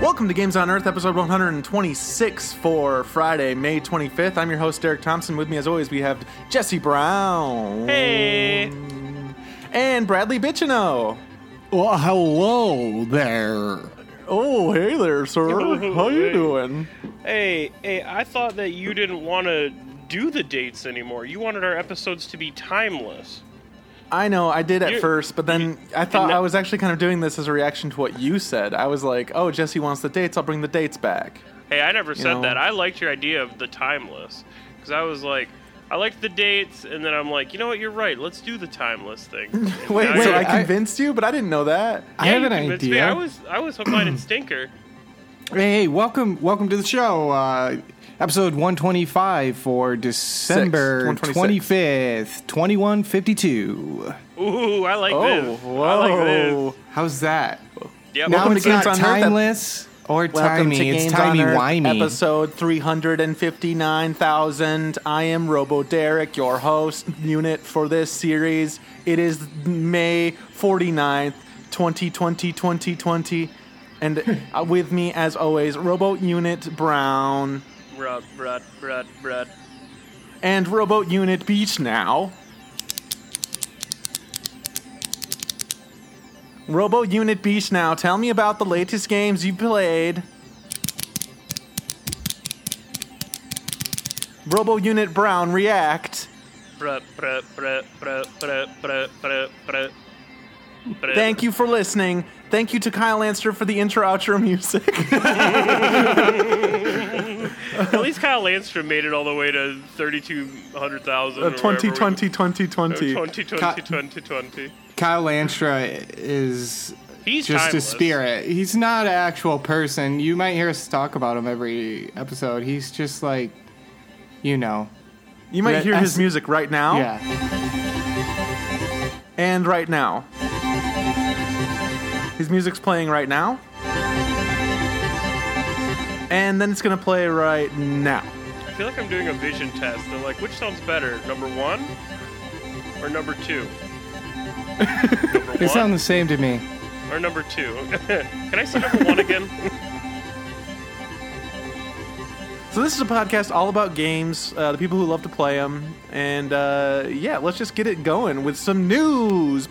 Welcome to Games on Earth, episode 126 for Friday, May 25th. I'm your host, Derek Thompson. With me, as always, we have Jesse Brown. Hey. And Bradley Bichino. Well, hello there. Oh, hey there, sir. How you doing? Hey, hey, I thought that you didn't want to do the dates anymore. You wanted our episodes to be timeless. I know, I did at You- first, but then I thought no- I was actually kind of doing this as a reaction to what you said. I was like, oh, Jesse wants the dates, I'll bring the dates back. Hey, I never said know. that. I liked your idea of the timeless. Because I was like, I liked the dates, and then I'm like, you know what, you're right. Let's do the timeless thing. And Wait, now so you're- I I- convinced you, but I didn't know that. I have you an convinced me. idea. I was, I was hook, line, and stinker. Hey, welcome, welcome to the show. Uh, episode 125 for December 126. 25th, 2152. Ooh, I like Oh, this. whoa. I like this. How's that? Yep. now Welcome it's to Games not on Earth, or Welcome timey. to It's Games timey on Earth, wimey. episode 359,000. I am Robo Derek, your host unit for this series. It is May 49th, 2020, 2020. And uh, with me, as always, Robo Unit Brown Brut, brut, brut, brut. and Robo Unit Beach now. Robo Unit Beach now. Tell me about the latest games you played. Robo Unit Brown react. Thank you for listening. Thank you to Kyle Landstra for the intro outro music. At least Kyle Landstrom made it all the way to 3,200,000. Uh, 2020 2020. 2020, 2020. Kyle Landstra is He's just timeless. a spirit. He's not an actual person. You might hear us talk about him every episode. He's just like, you know, You might hear his music right now yeah. and right now. His music's playing right now. And then it's going to play right now. I feel like I'm doing a vision test. They're like, which sounds better, number one or number two? number They one sound the same to me. or number two? Can I see number one again? So this is a podcast all about games, uh, the people who love to play them, and uh, yeah, let's just get it going with some news.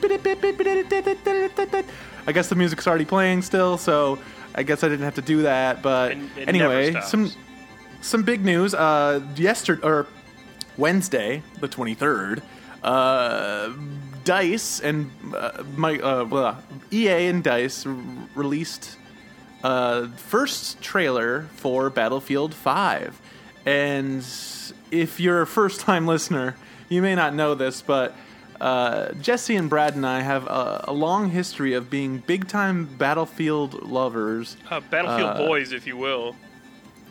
I guess the music's already playing still, so I guess I didn't have to do that. But And it anyway, some some big news. Uh, yesterday or Wednesday, the twenty third, uh, Dice and uh, my uh, blah, EA and Dice r- released uh, first trailer for Battlefield 5. And if you're a first time listener, you may not know this, but uh, Jesse and Brad and I have a, a long history of being big time Battlefield lovers. Uh, Battlefield Uh, boys, if you will.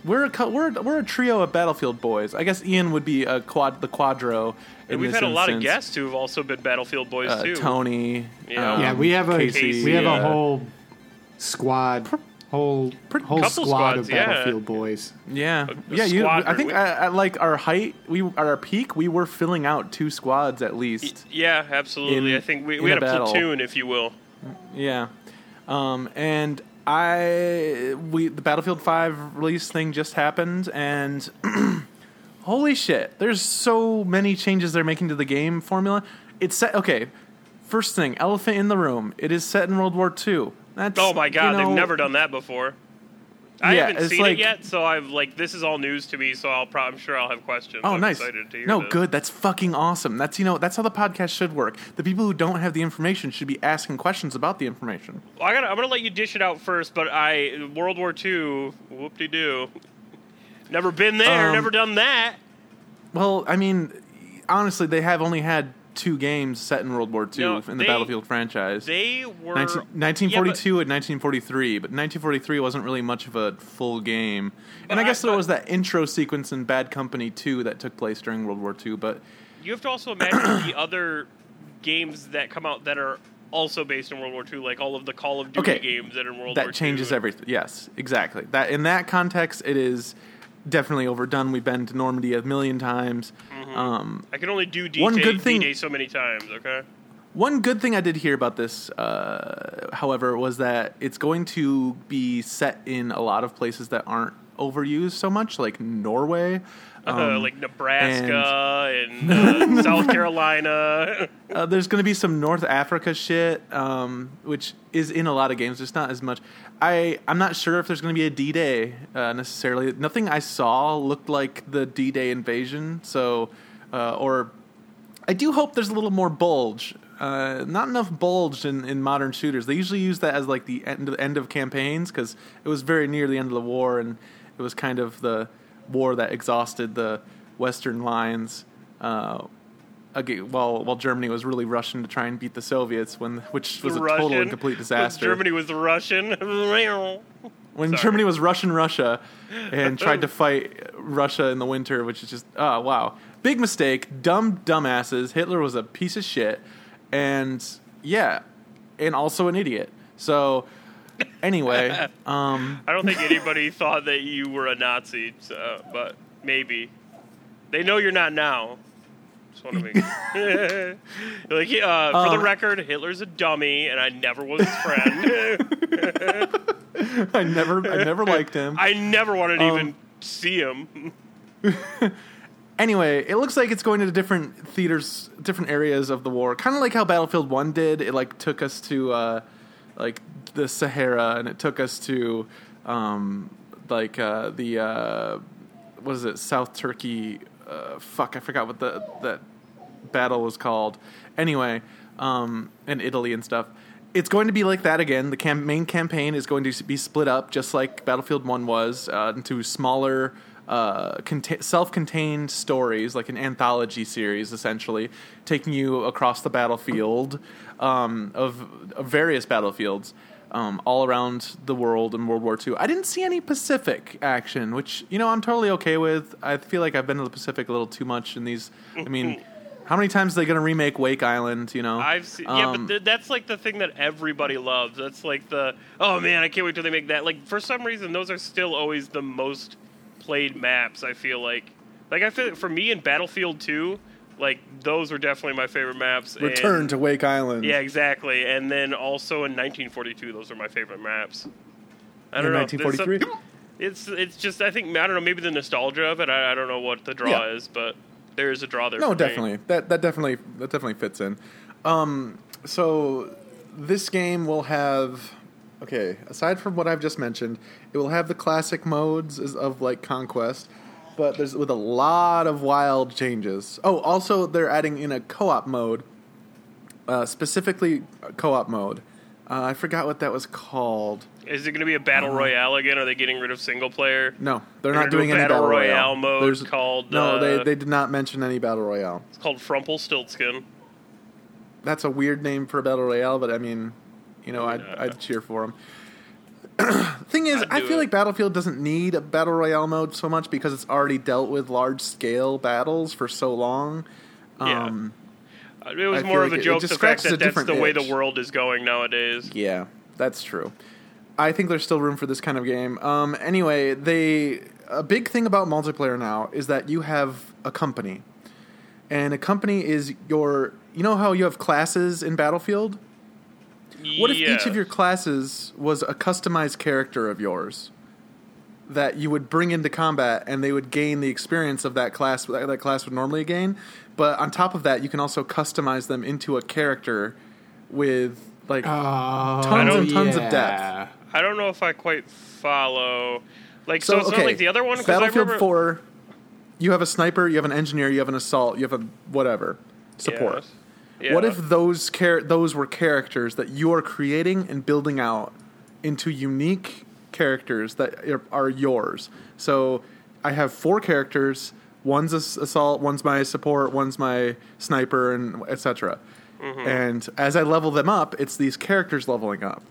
We're a, we're, we're a trio of Battlefield boys. I guess Ian would be a quad the quadro. And we've this had a lot of guests who have also been Battlefield boys Uh, too. Tony. Yeah. um, Yeah, we have a Casey, we have uh, a whole squad, whole whole squad squads, of yeah. Battlefield boys. Yeah, a yeah. You, I think We- at, at like our height, we at our peak, we were filling out two squads at Y- least. Yeah, absolutely. In- I think we, we had a, battle. platoon, if you will. Yeah, um, and I we the Battlefield Five release thing just happened, and holy shit, there's so many changes they're making to the game formula. It's set okay. First thing, elephant in the room. It is set in World War II. That's Oh my god, you know, they've never done that before. I Yeah, haven't seen like- it yet, so I've like this is all news to me. So I'll pro- I'm sure I'll have questions. Oh, I'm nice. Excited to hear No, this. good. That's fucking awesome. That's you know that's how the podcast should work. The people who don't have the information should be asking questions about the information. I gotta, I'm gonna let you dish it out first, but I World War II, whoop de doo. Never been there, Um, never done that. Well, I mean, honestly, they have only had two games set in World War II No, in the they- Battlefield franchise. They were 19, 1942 and 1943, but 1943 wasn't really much of a full game. And But I guess I- there was that intro sequence in Bad Company 2 that took place during World War II, but you have to also imagine the other games that come out that are also based in World War II, like all of the Call of Duty Okay. games that are in World War that II. changes everything. Yes, exactly. That in that context, it is definitely overdone. We've been to Normandy a million times. Um, I can only do D-Day, One good thing- D-Day so many times. Okay. One good thing I did hear about this, uh, however, was that it's going to be set in a lot of places that aren't overused so much, like Norway. Uh, Um, like Nebraska and, uh, South Carolina. Uh, there's going to be some North Africa shit, um, which is in a lot of games. It's not as much. I I'm not sure if there's going to be a D-Day uh, necessarily. Nothing I saw looked like the D-Day invasion. So, uh, or I do hope there's a little more bulge. Uh, not enough bulge in, in modern shooters. They usually use that as like the end of, end of campaigns because it was very near the end of the war and it was kind of the war that exhausted the Western lines. Uh, again, while while Germany was really rushing to try and beat the Soviets, when which was a total and complete disaster. Germany was Russian. when sorry. Germany was Russian Russia and tried to fight Russia in the winter, which is just oh wow, big mistake, dumb dumbasses. Hitler was a piece of shit, and yeah, and also an idiot. So anyway, um, I don't think anybody thought that you were a Nazi, so, but maybe. They know you're not now. Just want to make like uh, for the Um, record, Hitler's a dummy, and I never was his friend. I never I never liked him. I never wanted to Um, even see him. anyway, it looks like it's going to different theaters, different areas of the war. Kind of like how Battlefield One did. It like took us to uh, like the Sahara, and it took us to um, like uh, the uh, what is it, South Turkey? Uh, fuck, I forgot what the that battle was called. Anyway, um, and Italy and stuff. It's going to be like that again. The cam- main campaign is going to be split up, just like Battlefield One was, uh, into smaller, uh, conta- self-contained stories, like an anthology series, essentially, taking you across the battlefield um, of, of various battlefields. Um, all around the world in World War II. I didn't see any Pacific action, which you know I'm totally okay with. I feel like I've been to the Pacific a little too much in these. I mean, how many times are they going to remake Wake Island? You know, I've seen, yeah, Um, but th- that's like the thing that everybody loves. That's like the oh man, I can't wait till they make that. Like for some reason, those are still always the most played maps. I feel like, like I feel for me in Battlefield Two, like those were definitely my favorite maps. and- Return to Wake Island. Yeah, exactly. And then also in 1942, those are my favorite maps. I don't know. 1943? It's it's just I think I don't know maybe the nostalgia of it. I, I don't know what the draw Yeah. is, but there is a draw there. No, for me. definitely. That that definitely that definitely fits in. Um, so this game will have okay. Aside from what I've just mentioned, it will have the classic modes of like Conquest, but there's with a lot of wild changes. Oh, also they're adding in a co-op mode, uh, specifically co-op mode. Uh, I forgot what that was called. Is it going to be a battle Uh-huh. royale again? Are they getting rid of single player? No, they're, They're not do doing a any battle battle royale, royale mode There's- called, No, uh, they they did not mention any battle royale. It's called Frumpelstiltskin. that's a weird name for a battle royale, but I mean, you know, I'd. I'd cheer for them. Thing is, I feel it. like Battlefield doesn't need a battle royale mode so much because it's already dealt with large scale battles for so long. Yeah. Um, Uh, It was I more of a like it- it joke the fact a that that's the way the world is going nowadays. yeah, that's true. I think there's still room for this kind of game. Um, anyway, they a big thing about multiplayer now is that you have a company, and a company is your. You know how you have classes in Battlefield. What if each of your classes was a customized character of yours that you would bring into combat and they would gain the experience of that class that, that class would normally gain, but on top of that you can also customize them into a character with like Oh, Tons and tons of depth. I don't know if I quite follow. Like, so, so, it's okay, not like the other one. 'Cause I Battlefield remember- 4 you have a sniper, you have an engineer, you have an assault, you have a whatever support. Yes. Yeah. What if those char- those were characters that you are creating and building out into unique characters that are, are yours? So I have four characters. One's a s- assault, one's my support, one's my sniper, and etc. Mm-hmm. And as I level them up, it's these characters leveling up.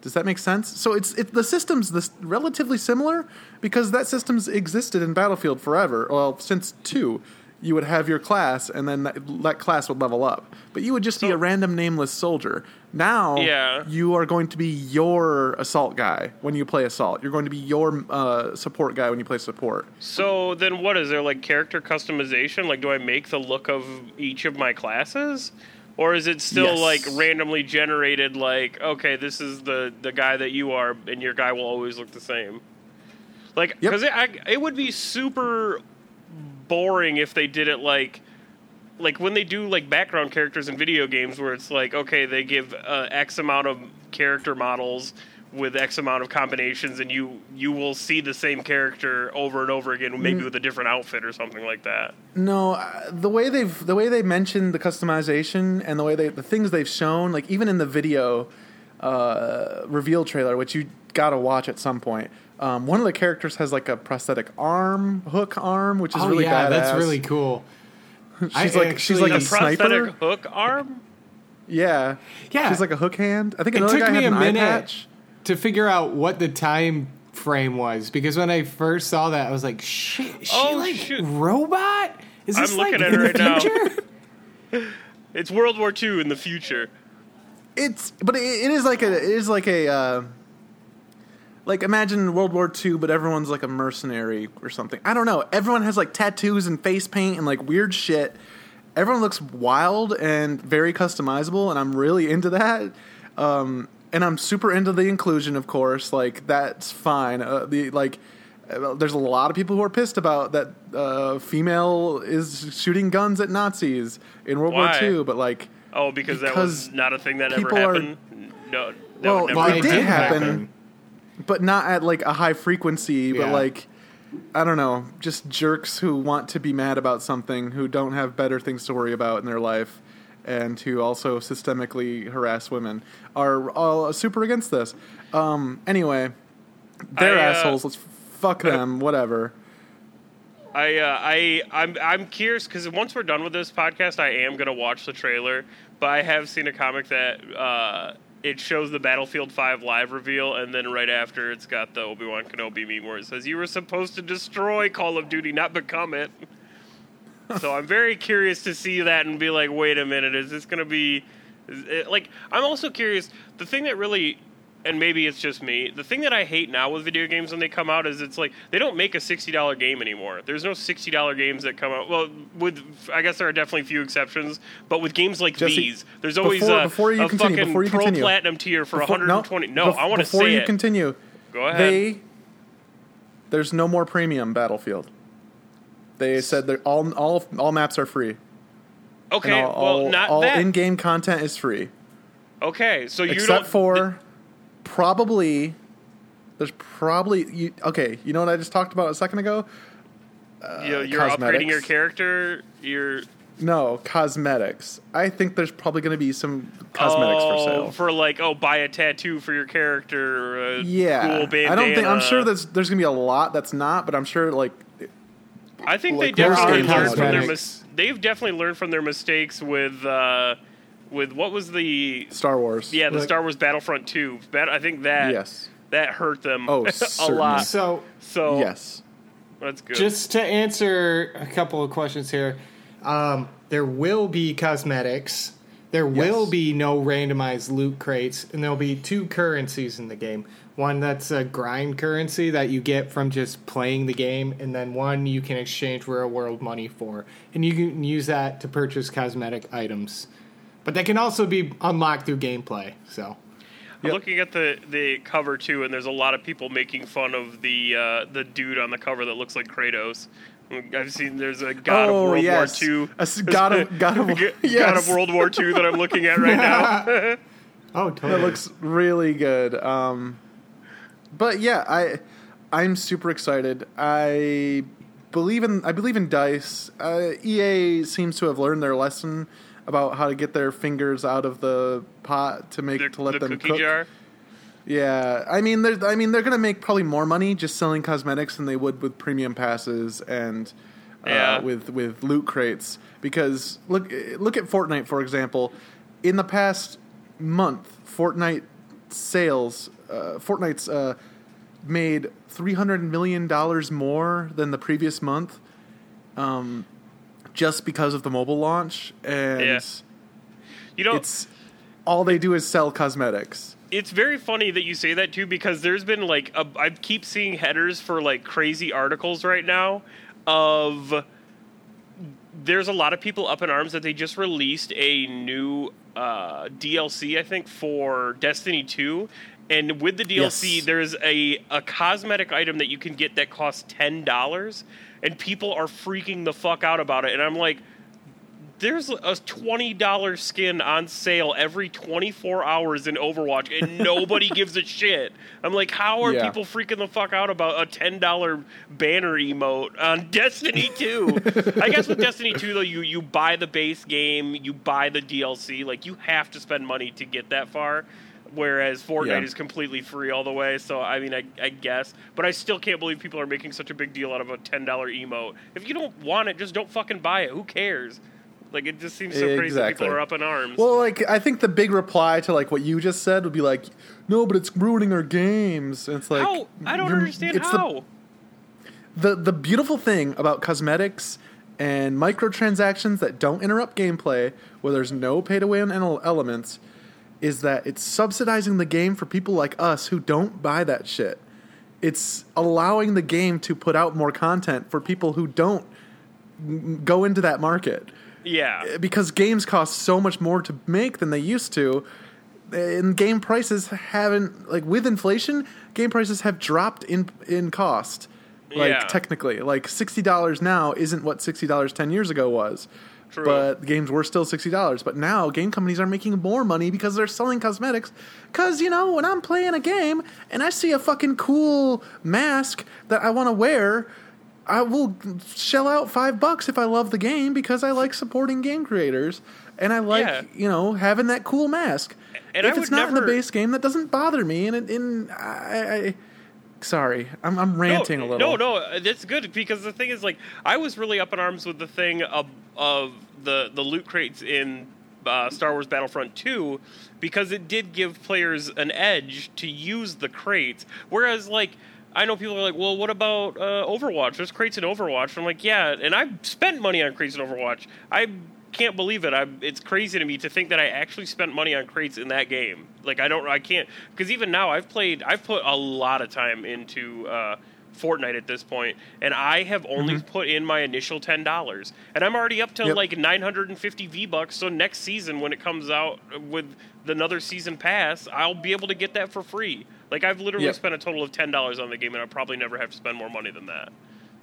Does that make sense? So it's it, the system's this relatively similar because that system's existed in Battlefield forever. Well, since two, you would have your class, and then that, that class would level up. But you would just be a random nameless soldier. Now, Yeah. you are going to be your assault guy when you play assault. You're going to be your uh, support guy when you play support. So then, what is there like character customization? Like, do I make the look of each of my classes, or is it still Yes. like randomly generated? Like, okay, this is the the guy that you are, and your guy will always look the same. Like, Yep. because it, it would be super boring if they did it like like when they do like background characters in video games where it's like okay they give uh, x amount of character models with x amount of combinations and you you will see the same character over and over again maybe Mm. with a different outfit or something like that No, uh, the way they've the way they mentioned the customization and the way they the things they've shown, like even in the video uh, reveal trailer, which you gotta watch at some point. Um, one of the characters has like a prosthetic arm, hook arm, which is oh really yeah, badass. that's really cool. I She's like she's like actually- a a sniper. prosthetic hook arm Yeah, Yeah. She's like a hook hand. I think It another took guy me had a an eye minute patch. to figure out what the time frame was because when I first saw that, I was like, "Shit, is she Oh, like shoot. robot? Is I'm this like looking at in it the right now. future?" it's world war ii in the future It's but it, it is like a it is like a uh, like imagine World War II, but everyone's like a mercenary or something. I don't know. Everyone has like tattoos and face paint and like weird shit. Everyone looks wild and very customizable, and I'm really into that. Um, and I'm super into the inclusion, of course. Like that's fine. Uh, the like. uh, There's a lot of people who are pissed about that uh, female is shooting guns at Nazis in World Why? War II, but like oh because, that was not a thing that ever people are- happened no that Well, never Well, it it did did happen. happen. But not at like a high frequency, but Yeah. like I don't know, just jerks who want to be mad about something who don't have better things to worry about in their life and who also systemically harass women are all super against this. Um anyway, they're I, uh, assholes. Let's fuck them, whatever. I uh, I I'm I'm curious because once we're done with this podcast, I am gonna watch the trailer. But I have seen a comic that uh, it shows the Battlefield Five live reveal, and then right after it's got the Obi Wan Kenobi meme where it says you were supposed to destroy Call of Duty, not become it. so I'm very curious to see that and be like, wait a minute, is this gonna be? It, like I'm also curious. The thing that really and maybe it's just me. The thing that I hate now with video games when they come out is it's like they don't make a sixty dollar game anymore. There's no sixty dollar games that come out. Well, with I guess there are definitely a few exceptions, but with games like Jesse, these, there's always before- a, before you a continue, fucking before you pro continue. platinum tier for Before- 120. No, bef- I want to say before you it. continue. Go ahead. They there's no more premium Battlefield. They said that all all all maps are free. okay, all, well, all, not all that. in-game content is free. okay, so you except don't. for probably there's probably you, okay you know what i just talked about a second ago you know, you're cosmetics. upgrading your character. You're no cosmetics i think there's probably going to be some cosmetics oh, for sale for like oh, buy a tattoo for your character. Yeah cool bandana. i don't think i'm sure there's there's going to be a lot that's not but i'm sure like I think like, they definitely learned from their mis- they've definitely learned from their mistakes with uh, with what was the star wars yeah the Like- Star Wars Battlefront two. Bat- I think that yes that hurt them Oh, a lot. So, So yes that's good. just to answer a couple of questions here, um, there will be cosmetics. There will be no randomized loot crates, and there'll be two currencies in the game. One that's a grind currency that you get from just playing the game, and then one you can exchange real world money for. And you can use that to purchase cosmetic items. But they can also be unlocked through gameplay. So, I'm Yep. looking at the the cover too, and there's a lot of people making fun of the uh, the dude on the cover that looks like Kratos. I've seen there's a God Oh, of World yes. War II. A s- God of- God of- God of World War II that I'm looking at right now. oh, That looks really good. Um, but yeah, I I'm super excited. I believe in I believe in dice. Uh, EA seems to have learned their lesson about how to get their fingers out of the pot to make the to let the them cook. jar. Yeah, I mean, they're I mean they're gonna make probably more money just selling cosmetics than they would with premium passes and uh, Yeah. with with loot crates. Because look look at Fortnite for example. In the past month, Fortnite sales, uh, Fortnite's uh, made three hundred million dollars more than the previous month. Um, just because of the mobile launch, and Yeah. You know, it's all they do is sell cosmetics. it's very funny that you say that too because there's been like a, I keep seeing headers for like crazy articles right now of there's a lot of people up in arms that they just released a new uh, DLC I think for Destiny 2 and with the DLC Yes. there's a a cosmetic item that you can get that costs $10 and people are freaking the fuck out about it and I'm like there's a twenty dollar skin on sale every twenty four hours in Overwatch, and nobody gives a shit. I'm like, how are Yeah. people freaking the fuck out about a ten dollar banner emote on Destiny Two? I guess with Destiny Two though, you you buy the base game, you buy the DLC, like you have to spend money to get that far. Whereas Fortnite Yeah. is completely free all the way, so I mean, I, I guess, but I still can't believe people are making such a big deal out of a ten dollar emote. If you don't want it, just don't fucking buy it. Who cares? Like it just seems so crazy. Exactly. People are up in arms. Well, like I think the big reply to like what you just said would be like, "No, but it's ruining our games." And it's like, how? I don't understand it's the- how. the the beautiful thing about cosmetics and microtransactions that don't interrupt gameplay, where there's no pay to win elements, is that it's subsidizing the game for people like us who don't buy that shit. It's allowing the game to put out more content for people who don't go into that market yeah. Eh, because games cost so much more to make than they used to and game prices haven't like with inflation game prices have dropped in in cost like Yeah. technically like $60 now isn't what $60 10 years ago was True. but games were still $60 but now game companies are making more money because they're selling cosmetics cuz you know when I'm playing a game and I see a fucking cool mask that I want to wear I will shell out five bucks if I love the game because I like supporting game creators and I like Yeah. you know having that cool mask. And if I it's not in never- the base game, that doesn't bother me. And it, in I, I, sorry, I'm, I'm ranting no, a little. No, no, that's good because the thing is, like, I was really up in arms with the thing of of the the loot crates in uh, Star Wars Battlefront 2 because it did give players an edge to use the crates, whereas like. I know people are like, well, what about uh, Overwatch? There's crates in Overwatch. I'm like, yeah, and I've spent money on crates in Overwatch. I can't believe it. I, it's crazy to me to think that I actually spent money on crates in that game. Like, I don't, I can't, because even now I've played, I've put a lot of time into uh, Fortnite at this point, and I have only put in my initial ten dollars, and I'm already up to Yep. like 950 V bucks. So next season, when it comes out with another season pass, I'll be able to get that for free. Like I've literally Yep. spent a total of ten dollars on the game, and I'll probably never have to spend more money than that.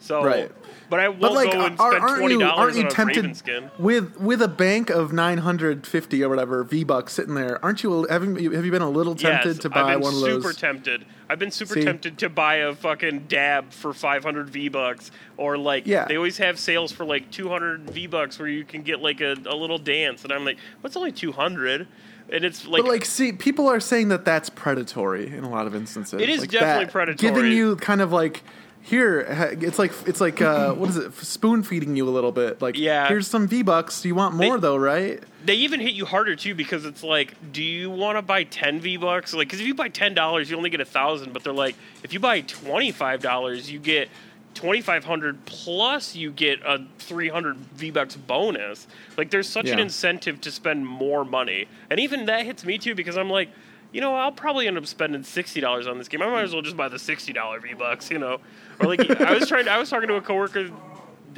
So, Right. but I won't But like, go and are, spend aren't twenty you aren't dollars you on a tempted Raven skin. with with a bank of 950 or whatever V bucks sitting there? Aren't you having have you been a little tempted yes, to buy I've been one of super tempted. I've been super See? tempted to buy a fucking dab for 500 V bucks, or like Yeah. they always have sales for like 200 V bucks where you can get like a, a little dance, and I'm like, what's only 200? And it's like, but like, see, people are saying that that's predatory in a lot of instances. It is Like definitely that, predatory. giving you kind of like here. It's like it's like uh, what is it? Spoon feeding you a little bit. Like, Yeah. here's some V bucks. You want more They- though, right? they even hit you harder too because it's like, do you want to buy 10 V bucks? Like, because if you buy ten dollars, you only get a thousand. But they're like, if you buy 25 dollars, you get 2500 plus you get a 300 V bucks bonus. Like, there's such an incentive to spend more money, and even that hits me too because I'm like. You know, I'll probably end up spending sixty dollars on this game. I might as well just buy the sixty dollar V bucks. You know, or like I was trying. I was talking to a coworker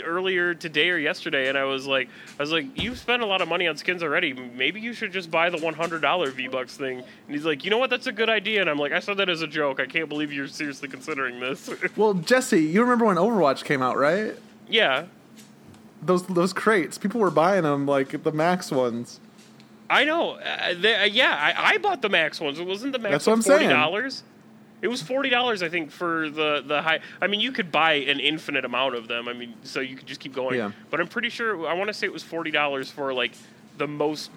earlier today or yesterday, and I was like, I was like, you've spent a lot of money on skins already. Maybe you should just buy the one hundred dollar V Bucks thing. And he's like, you know what? That's a good idea. And I'm like, I said that as a joke. I can't believe you're seriously considering this. Well, Jesse, you remember when Overwatch came out, right? yeah, Those those crates, people were buying them like the max ones. I know. Uh, they, uh, yeah, I, I bought the max ones. It wasn't the max That's what I'm forty saying. dollars. It was forty dollars, I think, for the the high. I mean, you could buy an infinite amount of them. I mean, so you could just keep going. Yeah. But I'm pretty sure. I want to say it was forty dollars for like the most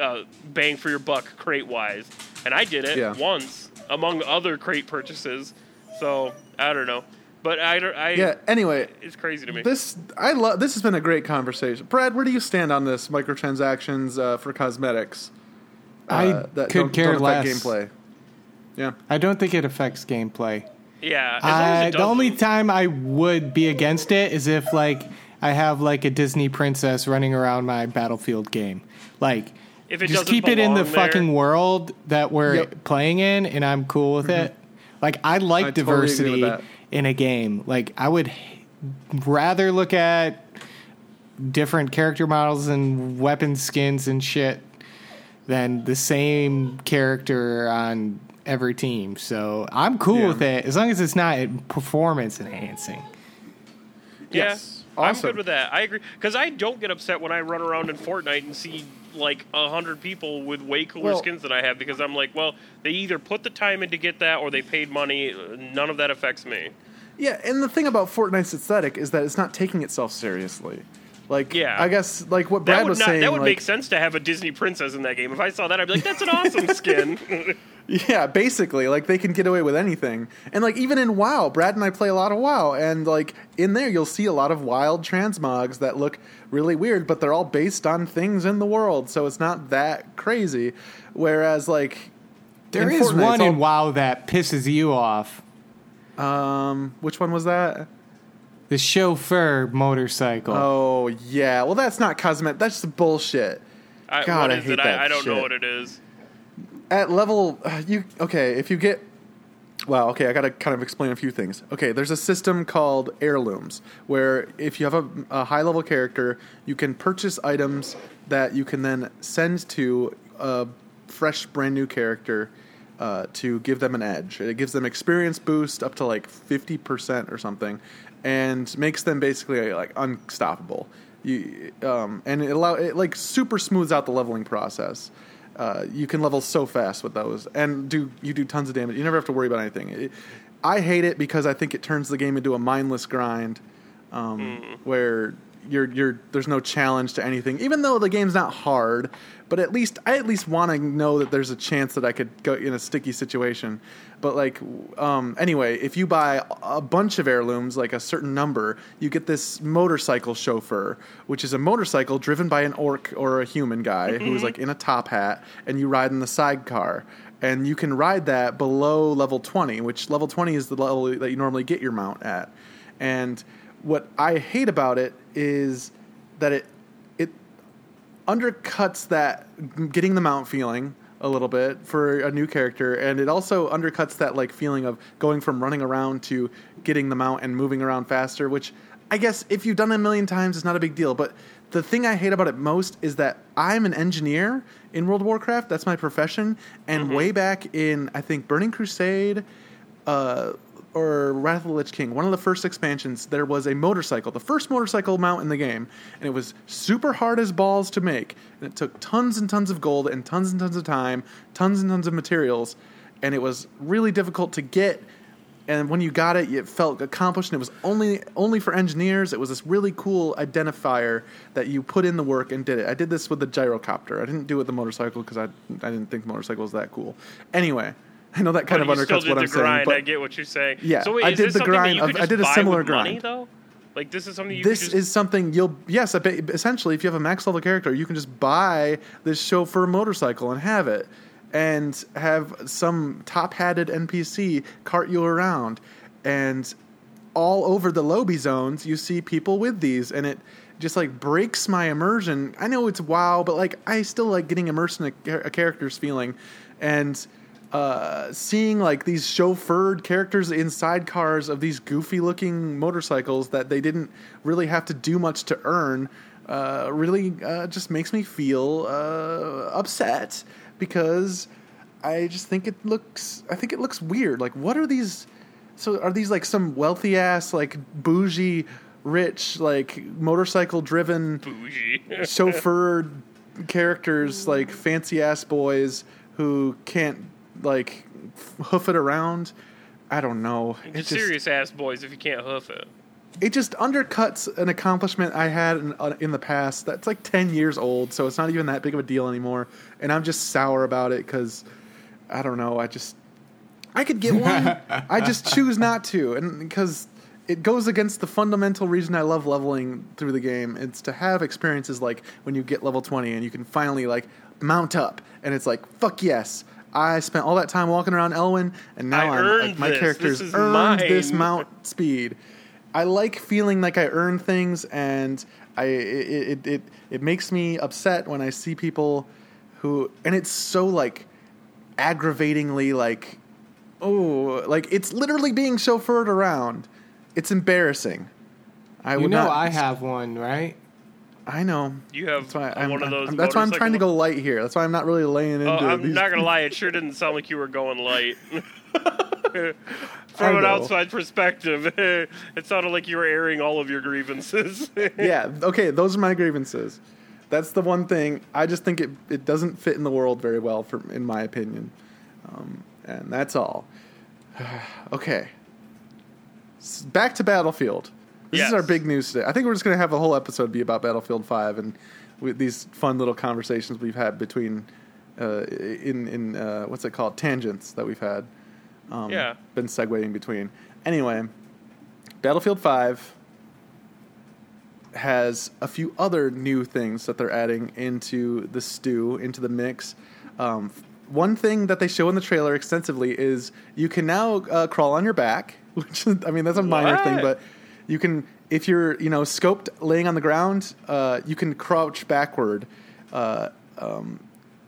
uh, bang for your buck crate wise, and I did it Yeah. once among other crate purchases. So I don't know, but I don't. I Yeah. Anyway, it's crazy to me. this I love. This has been a great conversation. Brad, where do you stand on this microtransactions uh, for cosmetics? I uh, that could don't, care don't less. gameplay. Yeah. I don't think it affects gameplay. yeah. As long as I, it the only time I would be against it is if like I have like a Disney princess running around my Battlefield game. Like, If it just keep it in the there- fucking world that we're Yep. playing in, and I'm cool with it. Like, I like I totally agree with diversity that. In a game. Like, I would h- rather look at different character models and weapon skins and shit than the same character on every team. So I'm cool Yeah. with it as long as it's not performance enhancing. Yeah, Yes. I'm good with that. I agree because I don't get upset when I run around in Fortnite and see like a hundred people with way cooler Well- skins than I have because I'm like, well, they either put the time in to get that or they paid money. None of that affects me. Yeah, and the thing about Fortnite's aesthetic is that it's not taking itself seriously. Like, Yeah. I guess like what Brad was not. saying. that would like, make sense to have a Disney princess in that game. If I saw that, I'd be like, that's an awesome skin. Yeah, basically, like they can get away with anything. And like even in WoW, Brad and I play a lot of WoW, and like in there you'll see a lot of wild transmogs that look really weird, but they're all based on things in the world, so it's not that crazy. Whereas like there is Fortnite, one it's in WoW that pisses you off. Um, which one was that? The chauffeur motorcycle. Oh yeah, well that's not cosmetic. That's just bullshit. I, God, what I hate it? that I, I don't know what it is. At level uh, you okay if you get well okay i gotta kind of explain a few things. Okay there's a system called heirlooms where if you have a, a high level character you can purchase items that you can then send to a fresh brand new character uh, to give them an edge. It gives them experience boost up to like 50% or something and makes them basically like unstoppable. You um, and it allow it like super smooths out the leveling process uh, you can level so fast with those and do you do tons of damage. You never have to worry about anything. It, I hate it because I think it turns the game into a mindless grind, um, where you're you're there's no challenge to anything. Even though the game's not hard, but at least I at least want to know that there's a chance that I could go in a sticky situation. But like um, anyway, if you buy a bunch of heirlooms, like a certain number, you get this motorcycle chauffeur, which is a motorcycle driven by an orc or a human guy who's like in a top hat, and you ride in the sidecar. And you can ride that below level 20, which level 20 is the level that you normally get your mount at. And what I hate about it is that it it undercuts that getting the mount feeling a little bit for a new character and it also undercuts that like feeling of going from running around to getting the mount and moving around faster which i guess if you've done it a million times it's not a big deal. But the thing i hate about it most is that i'm an engineer in world of warcraft. That's my profession. And way back in i think burning crusade uh, or Wrath of the Lich King, one of the first expansions, there was a motorcycle, the first motorcycle mount in the game, and it was super hard as balls to make, and it took tons and tons of gold and tons and tons of time, tons and tons of materials, and it was really difficult to get. And when you got it, it felt accomplished, and it was only only for engineers. It was this really cool identifier that you put in the work and did it. I did this with the gyrocopter. I didn't do it with the motorcycle because I I didn't think the motorcycle was that cool. Anyway, I know that kind But of undercuts what I'm saying. but I get what you're saying. Yeah, So wait, I did the grind of- I did a similar with Money, grind. though. Like this is something You this just... is something you'll yes essentially if you have a max level character you can just buy this chauffeur motorcycle and have it and have some top hatted npc cart you around and all over the lobby zones you see people with these and it just like breaks my immersion i know it's wow but like i still like getting immersed in a, a character's feeling and uh, seeing like these chauffeured characters in sidecars of these goofy looking motorcycles that they didn't really have to do much to earn uh, really uh, just makes me feel uh, upset because I just think it looks I think it looks weird. Like what are these so are these like some wealthy ass like bougie rich like motorcycle driven bougie. chauffeured characters like fancy ass boys who can't like hoof it around. I don't know. It Just just, serious ass boys if you can't hoof it. it just undercuts an accomplishment I had in, uh, in the past that's like 10 years old, so it's not even that big of a deal anymore. And I'm just sour about it because I don't know. I just, I could get one. I just choose not to. And because it goes against the fundamental reason I love leveling through the game. It's to have experiences like when you get level 20 and you can finally like mount up. And it's like, fuck yes. I spent all that time walking around Elwynn, and now I I'm, earned like, my this. character's This is earned this mount speed I like feeling like I earn things, and I it, it it it makes me upset when I see people who, and it's so like aggravatingly like, oh, like it's literally being chauffeured around. It's embarrassing. I You would know not, I have one, right? I know. You have That's why I'm, one of those. I'm- that's why I'm trying to go light here. That's why I'm not really laying into. Oh, I'm these not gonna lie. It sure didn't sound like you were going light. From an outside perspective, it sounded like you were airing all of your grievances. yeah. Okay. Those are my grievances. That's the one thing. I just think it it doesn't fit in the world very well, for in my opinion. Um, and that's all. okay. S- Back to Battlefield. This is our big news today. I think we're just going to have a whole episode be about Battlefield Five and with these fun little conversations we've had between uh, in in uh, what's it called tangents that we've had. Um, Yeah. Been segueing between. Anyway, Battlefield Five has a few other new things that they're adding into the stew, into the mix. Um, one thing that they show in the trailer extensively is you can now uh, crawl on your back, which is, I mean that's a minor thing, but you can if you're you know scoped laying on the ground, uh, you can crouch backward. Uh, um,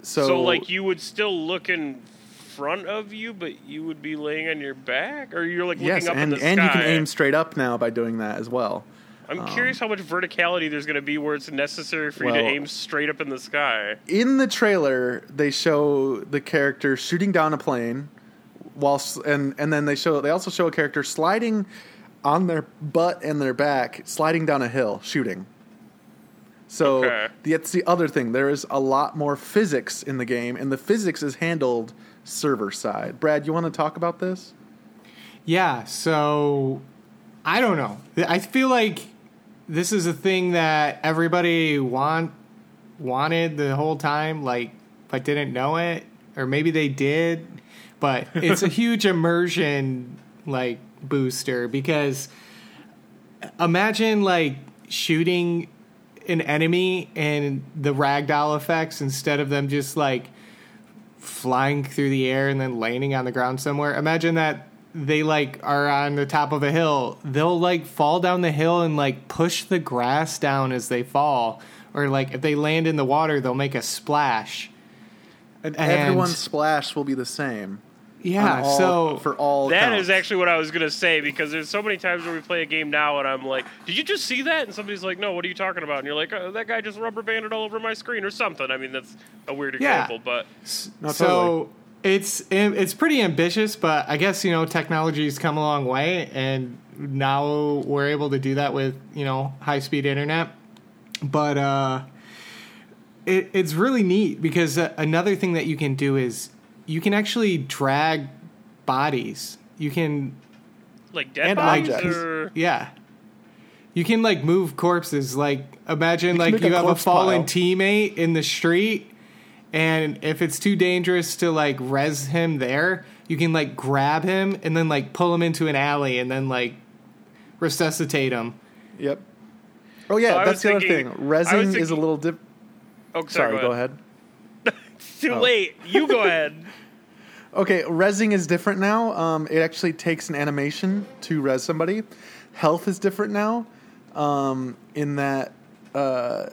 so, so, like, you would still look in front of you, but you would be laying on your back, or you're like looking yes, up and in the sky. and sky. you can aim straight up now by doing that as well. I'm curious how much verticality there's going to be where it's necessary for you to aim straight up in the sky. in the trailer they show the character shooting down a plane whilst and and then they show they also show a character sliding on their butt and their back sliding down a hill shooting so Okay. that's the other thing there is a lot more physics in the game and the physics is handled server side brad you want to talk about this Yeah, so I don't know. I feel like this is a thing that everybody want wanted the whole time, like, but didn't know it, or maybe they did. But it's a huge immersion like booster because imagine like shooting an enemy and the ragdoll effects instead of them just like flying through the air and then landing on the ground somewhere. Imagine that they like are on the top of a hill. They'll like fall down the hill and like push the grass down as they fall. Or like if they land in the water, they'll make a splash. and, And- everyone's splash will be the same Yeah, all- so for all That counts. is actually what I was gonna say because there's so many times where we play a game now and I'm like, "Did you just see that?" And somebody's like, "No, what are you talking about?" And you're like, oh, "That guy just rubber banded all over my screen or something." I mean, that's a weird Yeah. example, but No, so totally. it's it's pretty ambitious, but I guess you know technology's come a long way, and now we're able to do that with you know high speed internet. But uh, it, it's really neat because uh, another thing that you can do is you can actually drag bodies. You can like dead And bodies objects. or yeah. You can like move corpses. Like imagine You like you a have a fallen pile. teammate in the street, and if it's too dangerous to like res him there, you can like grab him and then like pull him into an alley and then like resuscitate him. yep oh yeah So that's was the other thing I was resin is a little dip oh, sorry, sorry go ahead It's too Oh. late. You go ahead. Okay, resing is different now. Um, it actually takes an animation to res somebody. Health is different now, um, in that uh,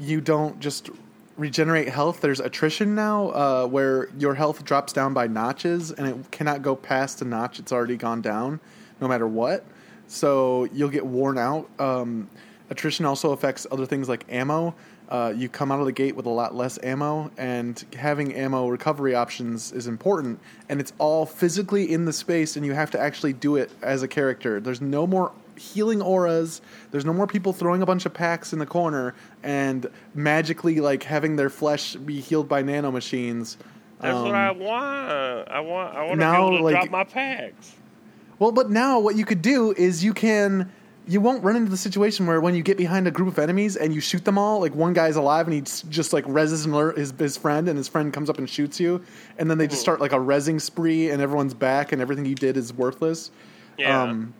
you don't just regenerate health. There's attrition now, uh, where your health drops down by notches, and it cannot go past a notch. It's already gone down, no matter what. So you'll get worn out. Um, attrition also affects other things like ammo. Uh, you come out of the gate with a lot less ammo, and having ammo recovery options is important. And it's all physically in the space, and you have to actually do it as a character. There's no more healing auras. There's no more people throwing a bunch of packs in the corner and magically like having their flesh be healed by nanomachines. That's Um, what I want. I want. I want to be now, able to like- drop my packs. Well, but now what you could do is you can you won't run into the situation where when you get behind a group of enemies and you shoot them all, like one guy's alive and he just like reses his his friend, and his friend comes up and shoots you, and then they just start like a resing spree, and everyone's back, and everything you did is worthless. Yeah. Um,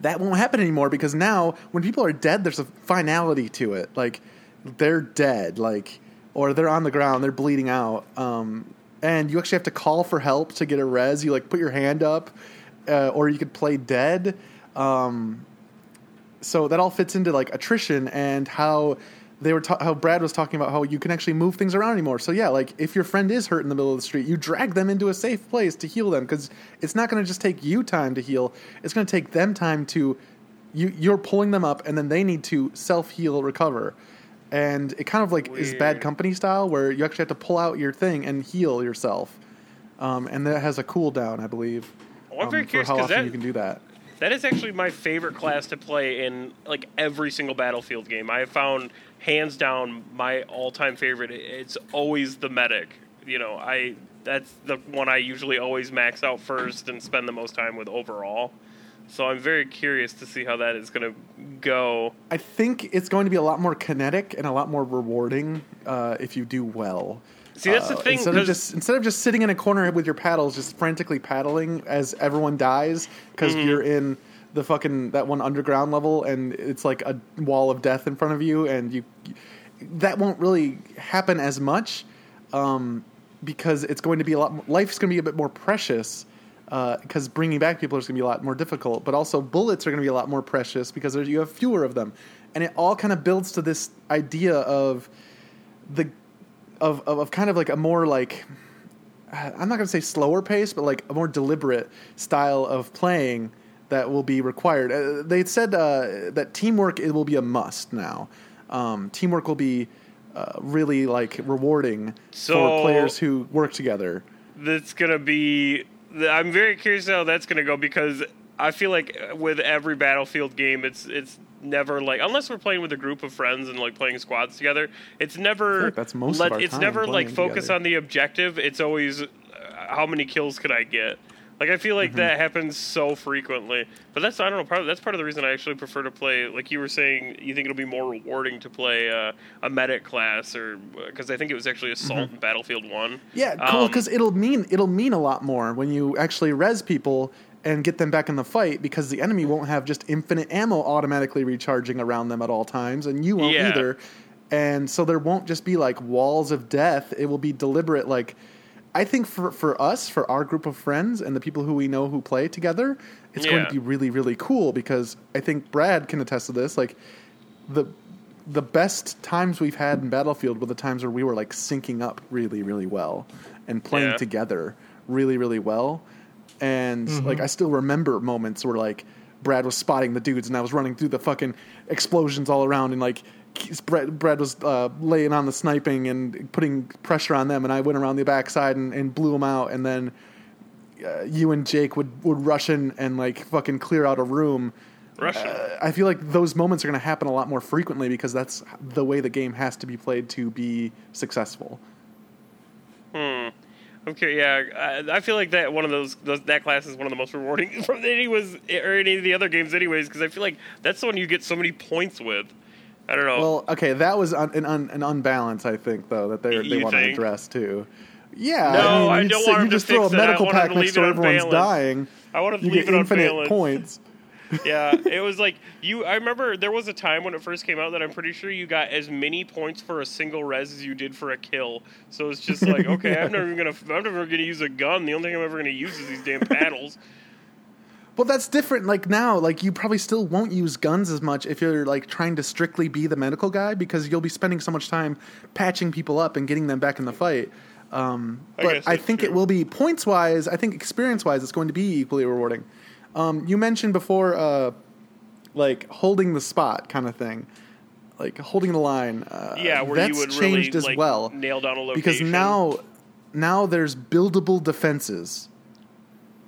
that won't happen anymore because now when people are dead, there's a finality to it. Like they're dead, like or they're on the ground, they're bleeding out, um, and you actually have to call for help to get a res. You like put your hand up, uh, or you could play dead. Um, so that all fits into like attrition and how they were ta- how Brad was talking about how you can actually move things around anymore. So yeah, like if your friend is hurt in the middle of the street, you drag them into a safe place to heal them because it's not going to just take you time to heal. It's going to take them time to you. You're pulling them up, and then they need to self heal, recover. And it kind of like is bad company style where you actually have to pull out your thing and heal yourself. Um, and that has a cooldown, I believe. Well, I'm very um, curious for how often that- you can do that. That is actually my favorite class to play in like every single Battlefield game. I have found hands down my all-time favorite. It's always the medic. You know, I that's the one I usually always max out first and spend the most time with overall. So I'm very curious to see how that is going to go. I think it's going to be a lot more kinetic and a lot more rewarding uh, if you do well. See, that's the Uh, thing, Instead of just instead of just sitting in a corner with your paddles, just frantically paddling as everyone dies because Mm-hmm. you're in the fucking that one underground level and it's like a wall of death in front of you, and you that won't really happen as much um, because it's going to be a lot. More, life's going to be a bit more precious because bringing back people is going to be a lot more difficult. But also, bullets are going to be a lot more precious because you have fewer of them, and it all kind of builds to this idea of the of, of, of kind of like a more like I'm not going to say slower pace, but like a more deliberate style of playing that will be required. Uh, they said uh, that teamwork it will be a must now. Um, teamwork will be uh, really like rewarding So- for players who work together. that's gonna be. I'm very curious how that's gonna go because I feel like with every Battlefield game, it's it's never like unless we're playing with a group of friends and like playing squads together. It's never. that's most of our It's never like focus together. on the objective. It's always uh, how many kills can I get. Like I feel like Mm-hmm. that happens so frequently, but that's I don't know. Part of, that's part of the reason I actually prefer to play. Like you were saying, you think it'll be more rewarding to play uh, a medic class, or because I think it was actually assault in Battlefield One. Mm-hmm. Yeah, cool. Um, Because it'll mean it'll mean a lot more when you actually res people and get them back in the fight because the enemy won't have just infinite ammo automatically recharging around them at all times, and you won't Yeah. either. And so there won't just be like walls of death. It will be deliberate. Like I think for for us, for our group of friends and the people who we know who play together, it's going to be really really cool because I think Brad can attest to this. Like the the best times we've had in Battlefield were the times where we were like syncing up really, really well and playing Yeah. together really, really well. And like I still remember moments where like Brad was spotting the dudes and I was running through the fucking explosions all around and like Brad, Brad was uh, laying on the sniping and putting pressure on them and I went around the backside and, and blew them out and then uh, you and Jake would, would rush in and like fucking clear out a room. Uh, I feel like those moments are going to happen a lot more frequently because that's the way the game has to be played to be successful. Okay, yeah, I, I feel like that one of those, those that class is one of the most rewarding from any was or any of the other games, anyways, because I feel like that's the one you get so many points with. I don't know. Well, okay, that was un, an, un, an unbalance, I think, though, that they they want to address too. Yeah, No, I, mean, I don't sit- want you to just throw a fix it. I medical pack next to everyone's dying. I want to You leave get it infinite unbalanced. points. Yeah, it was like you. I remember there was a time when it first came out that I'm pretty sure you got as many points for a single res as you did for a kill. So it's just like, okay, I'm never even gonna. I'm never gonna use a gun. The only thing I'm ever gonna use is these damn paddles. Well, that's different. Like now, like you probably still won't use guns as much if you're like trying to strictly be the medical guy because you'll be spending so much time patching people up and getting them back in the fight. Um, I but I, think it will be points wise. I think experience wise, it's going to be equally rewarding. Um, you mentioned before, uh, like holding the spot kind of thing, like holding the line. Uh, Yeah, where that's you would changed really as like, well nail down a location. because now now there's buildable defenses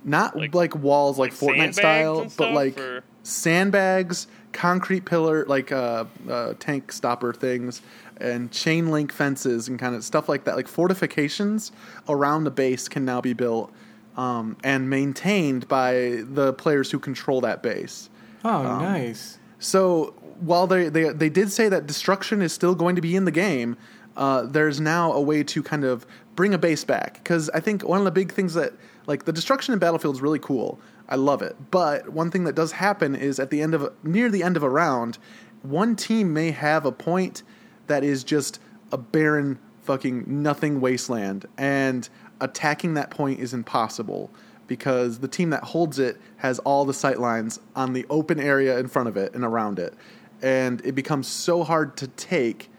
not like, Like- walls like, like fortnite style but like or- sandbags concrete pillar like uh, uh, tank stopper things and chain link fences and kind of stuff like that like fortifications around the base can now be built um, and maintained by the players who control that base Oh, Um, nice. so while they, they they did say that destruction is still going to be in the game, uh, there's now a way to kind of bring a base back because I think one of the big things that like the destruction in Battlefield is really cool. I love it, but one thing that does happen is at the end of near the end of a round, one team may have a point that is just a barren fucking nothing wasteland, and attacking that point is impossible because the team that holds it has all the sight lines on the open area in front of it and around it, and it becomes so hard to take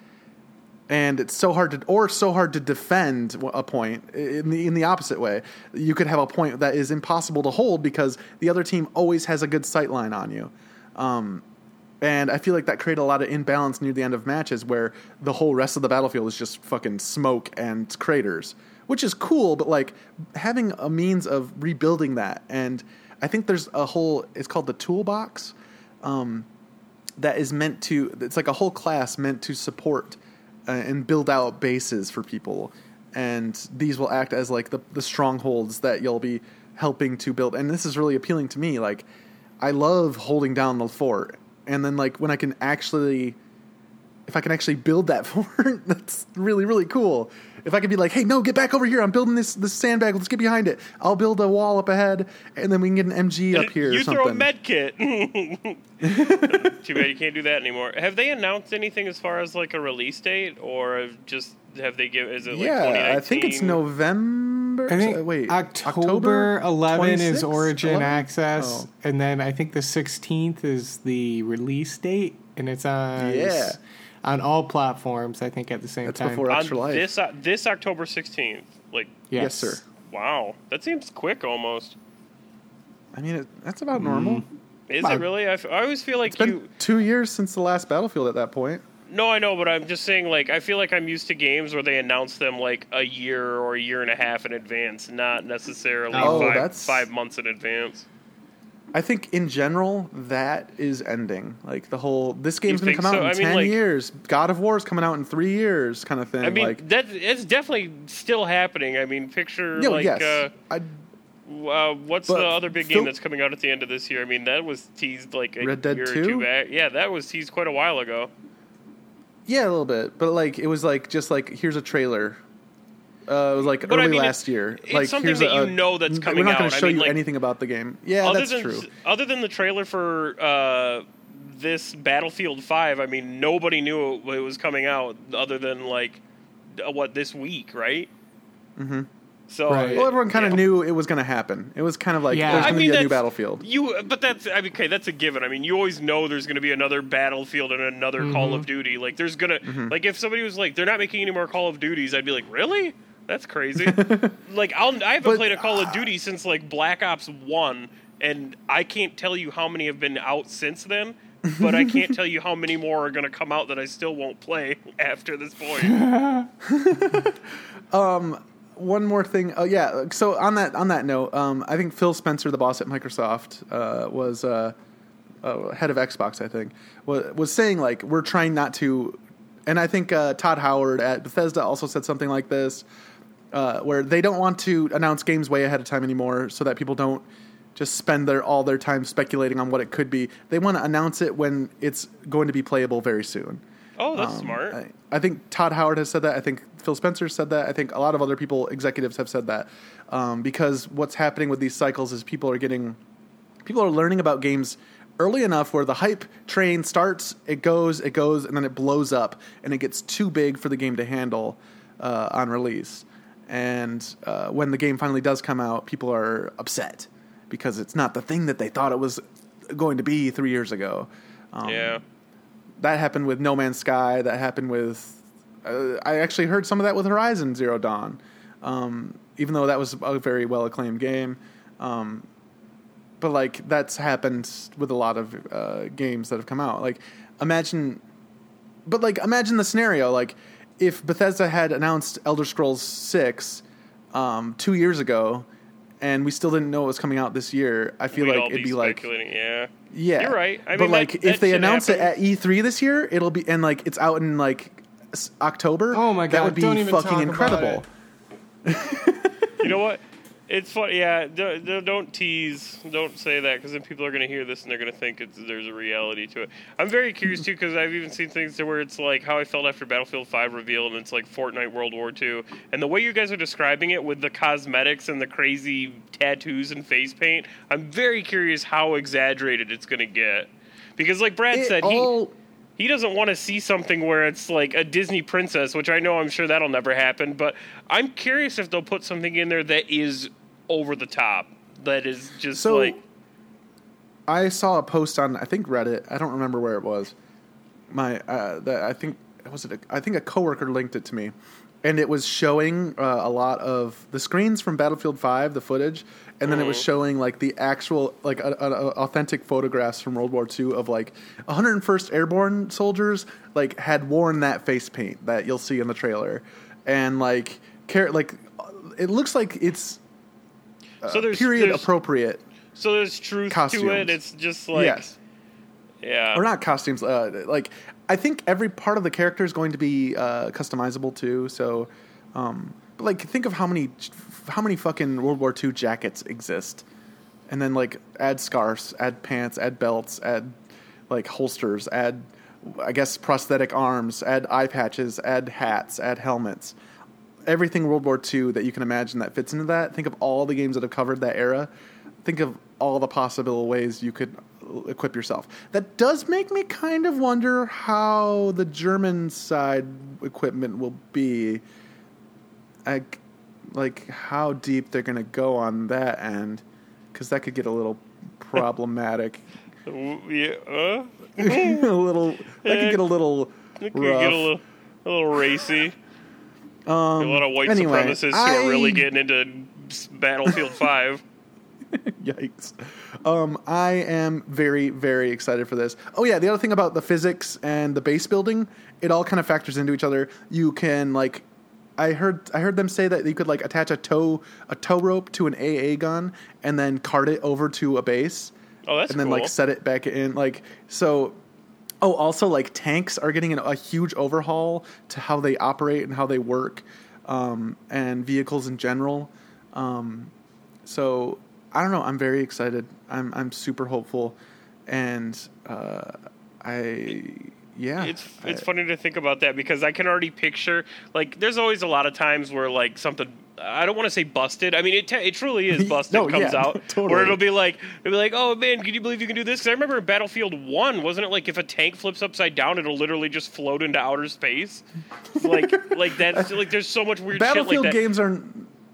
and it's so hard to or so hard to defend a point in the in the opposite way. You could have a point that is impossible to hold because the other team always has a good sight line on you. Um, and I feel like that created a lot of imbalance near the end of matches where the whole rest of the battlefield is just fucking smoke and craters, which is cool, but like having a means of rebuilding that. And I think there's a whole, it's called the toolbox, um, that is meant to, it's like a whole class meant to support uh, and build out bases for people. And these will act as like the, the strongholds that you'll be helping to build. And this is really appealing to me. Like, I love holding down the fort and then like when I can actually if I can actually build that fort, that's really really cool. If I could be like, hey, no, get back over here. I'm building this this sandbag. Let's get behind it. I'll build a wall up ahead, and then we can get an MG up here. You or throw a something. med kit. Too bad you can't do that anymore. Have they announced anything as far as like a release date, or just have they give? Is it like yeah, I think it's November. I think uh, wait, October, 11 is Origin 11? access, Oh. and then I think the 16th is the release date, and it's on Yeah. On all platforms. I think at the same That's time. before on Extra Life. this uh, this October sixteenth. Like, Yes, sir. wow, that seems quick almost. I mean, it, that's about normal. Is Wow. it really? I, f- I always feel like It's been you. two years since the last Battlefield at that point. No, I know, but I'm just saying. Like, I feel like I'm used to games where they announce them like a year or a year and a half in advance, not necessarily Oh, five, that's- five months in advance. I think in general that is ending. Like the whole this game's gonna come out in I mean, ten like- years. God of War is coming out in three years, kind of thing. I mean, like, that it's definitely still happening. I mean, picture no, like yes, uh, I, uh, what's the other big Phil- game that's coming out at the end of this year? I mean, that was teased like a Red Dead year or 2? two back. Yeah, that was teased quite a while ago. yeah, a little bit, but like it was like just like here's a trailer. Uh, it was like But I early mean, last it- year. it's like something here's that a, you know that's n- coming We're not going out. to I show mean, you like- anything about the game. Yeah, other that's than true. other than the trailer for uh, this Battlefield Five, I mean, nobody knew it, it was coming out other than like uh, what this week, right? Mm-hmm. So Right. Well, everyone kind of yeah. knew it was going to happen. It was kind of like Yeah. there's I going to mean, be a new Battlefield. You, but that's I mean, okay. That's a given. I mean, you always know there's going to be another Battlefield and another Mm-hmm. Call of Duty. Like, there's gonna like if somebody was like, they're not making any more Call of Duties, I'd be like, really? That's crazy. like, I'll I haven't But- played a Call of Duty since like Black Ops One, and I can't tell you how many have been out since then. but I can't tell you how many more are going to come out that I still won't play after this point. um, one more thing. Oh yeah. So on that on that note, um, I think Phil Spencer, the boss at Microsoft, uh, was uh, uh, head of Xbox. I think was was saying like we're trying not to, and I think uh, Todd Howard at Bethesda also said something like this, uh, where they don't want to announce games way ahead of time anymore, so that people don't just spend their all their time speculating on what it could be. They want to announce it when it's going to be playable very soon. Oh, that's Um, smart. I, I think Todd Howard has said that. I think Phil Spencer said that. I think a lot of other people, executives, have said that. Um, because what's happening with these cycles is people are getting, people are learning about games early enough where the hype train starts, it goes, it goes, and then it blows up, and it gets too big for the game to handle uh, on release. And uh, when the game finally does come out, people are upset because it's not the thing that they thought it was going to be three years ago. Um, yeah. that happened with No Man's Sky. That happened with. Uh, I actually heard some of that with Horizon Zero Dawn, um, even though that was a very well acclaimed game. Um, but like that's happened with a lot of uh, games that have come out. Like imagine, but like imagine the scenario. Like if Bethesda had announced Elder Scrolls Six um, two years ago. And we still didn't know it was coming out this year. I feel We'd like all it'd be be like. Yeah. yeah, You're right. I but mean, like, that- if that they shit announce it at E3 this year, it'll be and like it's out in like October. Oh my god, that would be don't even fucking incredible. You know what? It's funny. Yeah, d- d- don't tease. Don't say that because then people are going to hear this and they're going to think it's, there's a reality to it. I'm very curious too because I've even seen things to where it's like how I felt after Battlefield 5 reveal and it's like Fortnite World War 2 and the way you guys are describing it with the cosmetics and the crazy tattoos and face paint. I'm very curious how exaggerated it's going to get because, like Brad It said, he he doesn't want to see something where it's like a Disney princess, which I know I'm sure that'll never happen, but I'm curious if they'll put something in there that is over the top. that is just So like I saw a post on I think Reddit. I don't remember where it was. My uh, that I think was it. A, I think a coworker linked it to me, and it was showing uh, a lot of the screens from Battlefield Five, the footage, and then it was Mhm. showing like the actual like a, a, authentic photographs from World War II of like 101st Airborne soldiers like had worn that face paint that you'll see in the trailer, and like care like it looks like it's So there's- period there's- appropriate. so there's truth to Costumes. it. It's just like yes. yeah. or not costumes. Uh, like I think every part of the character is going to be uh, customizable too. So, um, but like think of how many how many fucking World War II jackets exist, and then like add scarves, add pants, add belts, add like holsters, add I guess prosthetic arms, add eye patches, add hats, add helmets. Everything World War II that you can imagine that fits into that. Think of all the games that have covered that era. Think of all the possible ways you could equip yourself. That does make me kind of wonder how the German side equipment will be. Like, like how deep they're going to go on that end, because that could get a little problematic. Yeah, uh, a little. That could get a little it could rough. get a little, a little racy. A lot of white anyway, supremacists who are really getting into Battlefield Five. Yikes. Um, I am very, very excited for this. Oh yeah, the other thing about the physics and the base building, it all kind of factors into each other. You can like I heard I heard them say that you could like attach a tow a tow rope to an AA gun and then cart it over to a base Oh, that's cool. and then cool. like set it back in like so oh also like tanks are getting an, a huge overhaul to how they operate and how they work um, and vehicles in general. Um, so i don't know. I'm very excited. I'm i'm super hopeful. And uh, i yeah. It's it's I- funny to think about that because I can already picture like there's always a lot of times where like something I don't want to say busted. I mean it te- it truly is busted No, comes yeah, out totally. where it'll be like it'll be like oh man can you believe you can do this? Because I remember in Battlefield One wasn't it like if a tank flips upside down it'll literally just float into outer space like like that's like there's so much weird battlefield shit like that. games are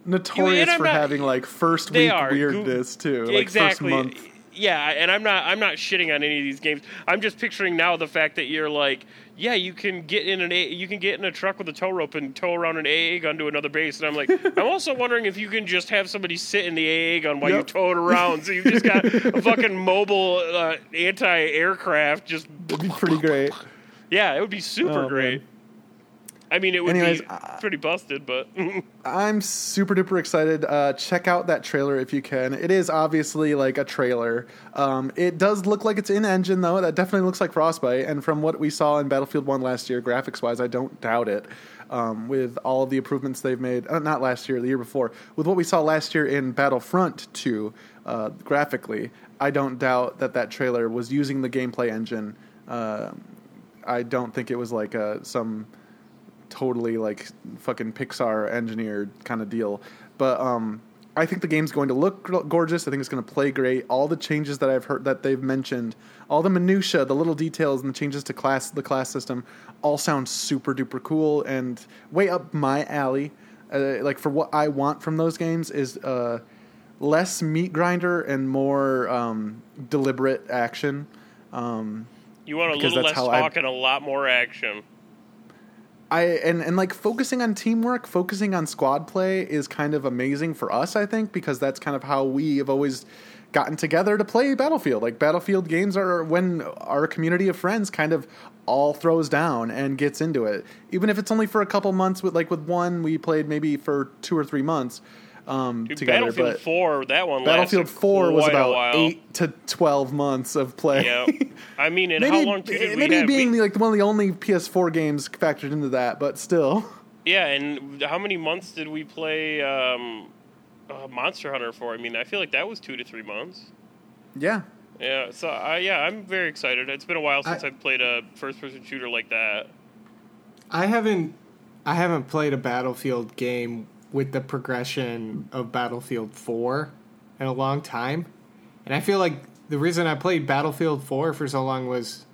notorious for not- having like first week are. weirdness too like exactly. first month Yeah, and I'm not I'm not shitting on any of these games. I'm just picturing now the fact that you're like, yeah, you can get in an a, you can get in a truck with a tow rope and tow around an AA gun to another base. And I'm like, I'm also wondering if you can just have somebody sit in the AA gun while you Yep. tow it around. So you've just got a fucking mobile uh, anti-aircraft. Just it'd be pretty great yeah, it would be super Oh, great. man. I mean, it would Anyways, be uh, pretty busted, but I'm super duper excited. Uh, check out that trailer if you can. It is obviously like a trailer. Um, it does look like it's in engine though. That definitely looks like Frostbite. And from what we saw in Battlefield One last year, graphics wise, I don't doubt it. Um, with all of the improvements they've made, uh, not last year, the year before, with what we saw last year in Battlefront Two, uh, graphically, I don't doubt that that trailer was using the gameplay engine. Uh, I don't think it was like a, some totally like fucking Pixar engineered kind of deal. But um, I think the game's going to look gorgeous. I think it's going to play great. All the changes that I've heard that they've mentioned, all the minutia, the little details, and the changes to class, the class system, all sound super duper cool and way up my alley. Uh, like for what I want from those games is uh, less meat grinder and more um, deliberate action. Um, you want a little less how I- talk and a lot more action. I and and like focusing on teamwork, focusing on squad play is kind of amazing for us, I think, because that's kind of how we have always gotten together to play Battlefield. Like Battlefield games are when our community of friends kind of all throws down and gets into it. Even if it's only for a couple months with like with one we played maybe for 2 or 3 months um Dude, together, Battlefield but 4, that one Battlefield 4 was about 8 to 12 months of play. Yeah, I mean, and maybe how long too did we maybe have? being We- the, like one of the only PS4 games factored into that, but still. yeah, and how many months did we play um, uh, Monster Hunter for? I mean, I feel like that was two to three months. Yeah. Yeah, so uh, yeah, I'm very excited. It's been a while since I- I've played a first-person shooter like that. I haven't I haven't played a Battlefield game with the progression of Battlefield 4 in a long time. And I feel like the reason I played Battlefield 4 for so long was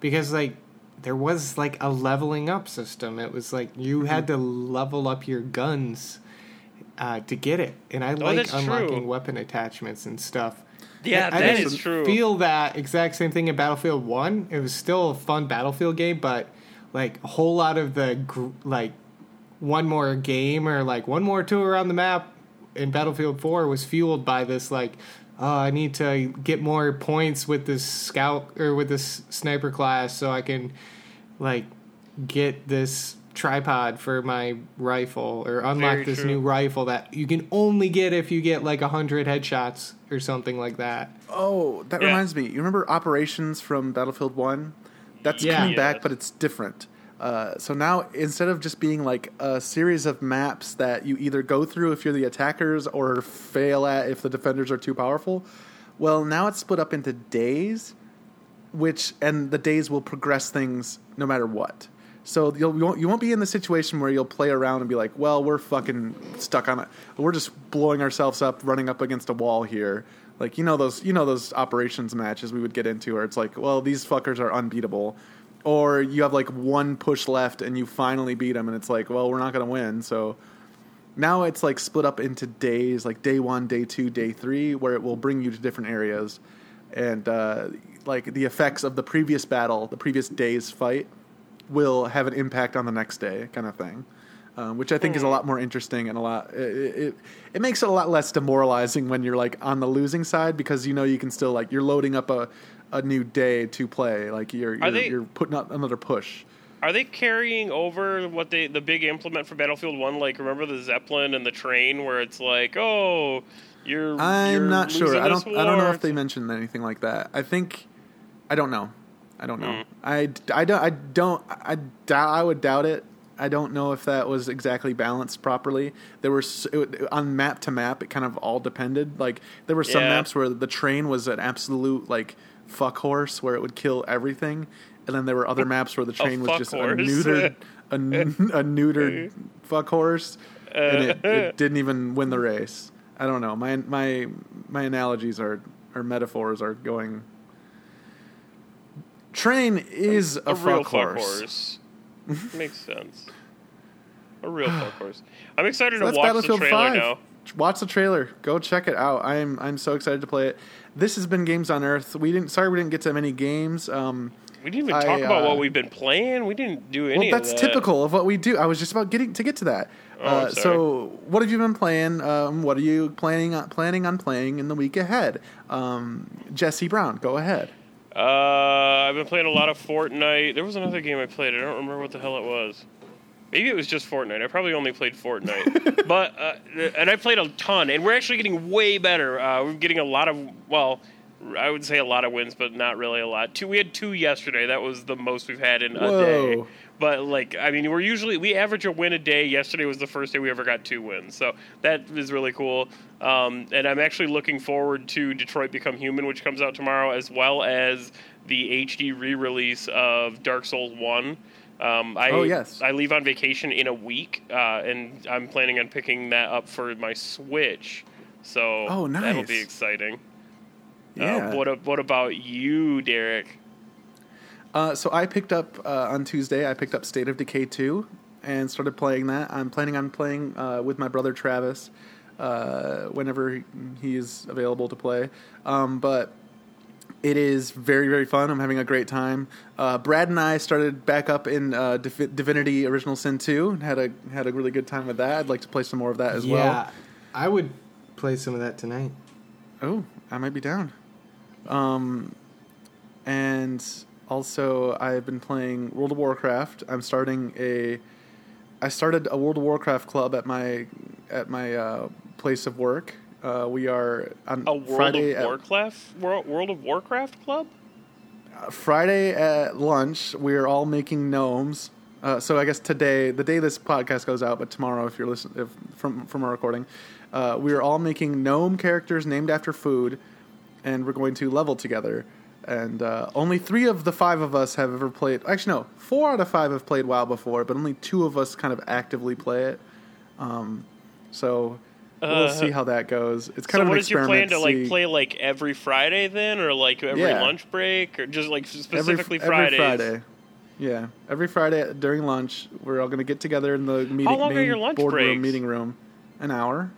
because like there was like a leveling up system. It was like you had to level up your guns uh, to get it, and I Oh, like unlocking true. weapon attachments and stuff. Yeah, I that didn't is true. Feel that exact same thing in Battlefield One. It was still a fun Battlefield game, but like a whole lot of the gr- like one more game or like one more tour around the map in Battlefield Four was fueled by this like. Oh, I need to get more points with this scout or with this sniper class so I can like get this tripod for my rifle or unlock Very this true. new rifle that you can only get if you get like a hundred headshots or something like that. Oh, that Yeah. reminds me. You remember Operations from Battlefield One? That's Yeah. coming back, but it's different. Uh, so now instead of just being like a series of maps that you either go through if you're the attackers or fail at if the defenders are too powerful, well now it's split up into days, which and the days will progress things no matter what. So you'll, you won't you won't be in the situation where you'll play around and be like, well, we're fucking stuck on it. We're just blowing ourselves up, running up against a wall here. Like you know those you know those operations matches we would get into where it's like, well, these fuckers are unbeatable, or you have like one push left and you finally beat them, and it's like, well, we're not gonna win. So now it's like split up into days, like day one, day two, day three, where it will bring you to different areas, and uh, like the effects of the previous battle, the previous day's fight, will have an impact on the next day, kind of thing. Um, which I think is a lot more interesting and a lot. It, it it makes it a lot less demoralizing when you're like on the losing side because you know you can still like you're loading up a a new day to play. Like you're you're, they- you're putting out another push. Are they carrying over what they the big implement for Battlefield One? Like, remember the Zeppelin and the train, where it's like, oh, you're. I'm you're not sure. I don't. I don't know if they mentioned anything like that. I think. I don't know. I don't know. Mm. I, I don't. I don't. I doubt. I would doubt it. I don't know if that was exactly balanced properly. There were it, on map to map. It kind of all depended. Like there were some Yeah. maps where the train was an absolute like fuck horse, where it would kill everything, and then there were other maps where the train was just a horse. neutered, a, a neutered fuck horse, and it, it uh. didn't even win the race. I don't know. My my my analogies are or metaphors are going. Train is a, a real fuck horse. horse. Makes sense. A real fuck horse. I'm excited So to watch the trailer Five. now. Watch the trailer. Go check it out. I'm I'm so excited to play it. This has been Games on Earth. We didn't. Sorry, we didn't get to many games. Um, We didn't even I, talk about uh, what we've been playing. We didn't do any well, that's of that. typical of what we do. I was just about getting to get to that. Oh, uh, so, what have you been playing? Um, what are you planning on, planning on playing in the week ahead? Um, Jesse Brown, go ahead. Uh, I've been playing a lot of Fortnite. There was another game I played. I don't remember what the hell it was. Maybe it was just Fortnite. I probably only played Fortnite, but uh, and I played a ton. And we're actually getting way better. Uh, we're getting a lot of well, I would say a lot of wins, but not really a lot. Two. We had two yesterday. That was the most we've had in a Whoa. day. But like, I mean, we're usually we average a win a day. Yesterday was the first day we ever got two wins, so that is really cool. Um, and I'm actually looking forward to Detroit Become Human, which comes out tomorrow, as well as the HD re-release of Dark Souls One. Um, I, Oh, yes. I leave on vacation in a week, uh, and I'm planning on picking that up for my Switch. So Oh, nice. that'll be exciting. Yeah. Uh, what What about you, Derek? Uh, so I picked up uh, on Tuesday. I picked up State of Decay 2 and started playing that. I'm planning on playing uh, with my brother Travis uh, whenever he- he is available to play. Um, but it is very very fun. I'm having a great time. Uh, Brad and I started back up in uh, Div- Divinity Original Sin 2 and had a had a really good time with that. I'd like to play some more of that as yeah, well. Yeah, I would play some of that tonight. Oh, I might be down. Um, and also I've been playing World of Warcraft. I'm starting a. I started a World of Warcraft club at my at my uh, place of work. Uh, we are on A World Friday of Warcraft World, World of Warcraft club? Friday at lunch. We are all making gnomes. Uh, so I guess today, the day this podcast goes out, but tomorrow, if you're listening if, from from our recording, uh, we are all making gnome characters named after food, and we're going to level together. And uh, only three of the five of us have ever played. Actually, no, four out of five have played WoW before, but only two of us kind of actively play it. Um, so we'll Uh, see how that goes. It's kind So of what an is your plan to like play like every Friday then, or like every Yeah. lunch break, or just like every, specifically every Fridays? Friday. Yeah, every Friday during lunch, we're all going to get together in the meeting. long are your lunch boardroom breaks? meeting room. an hour.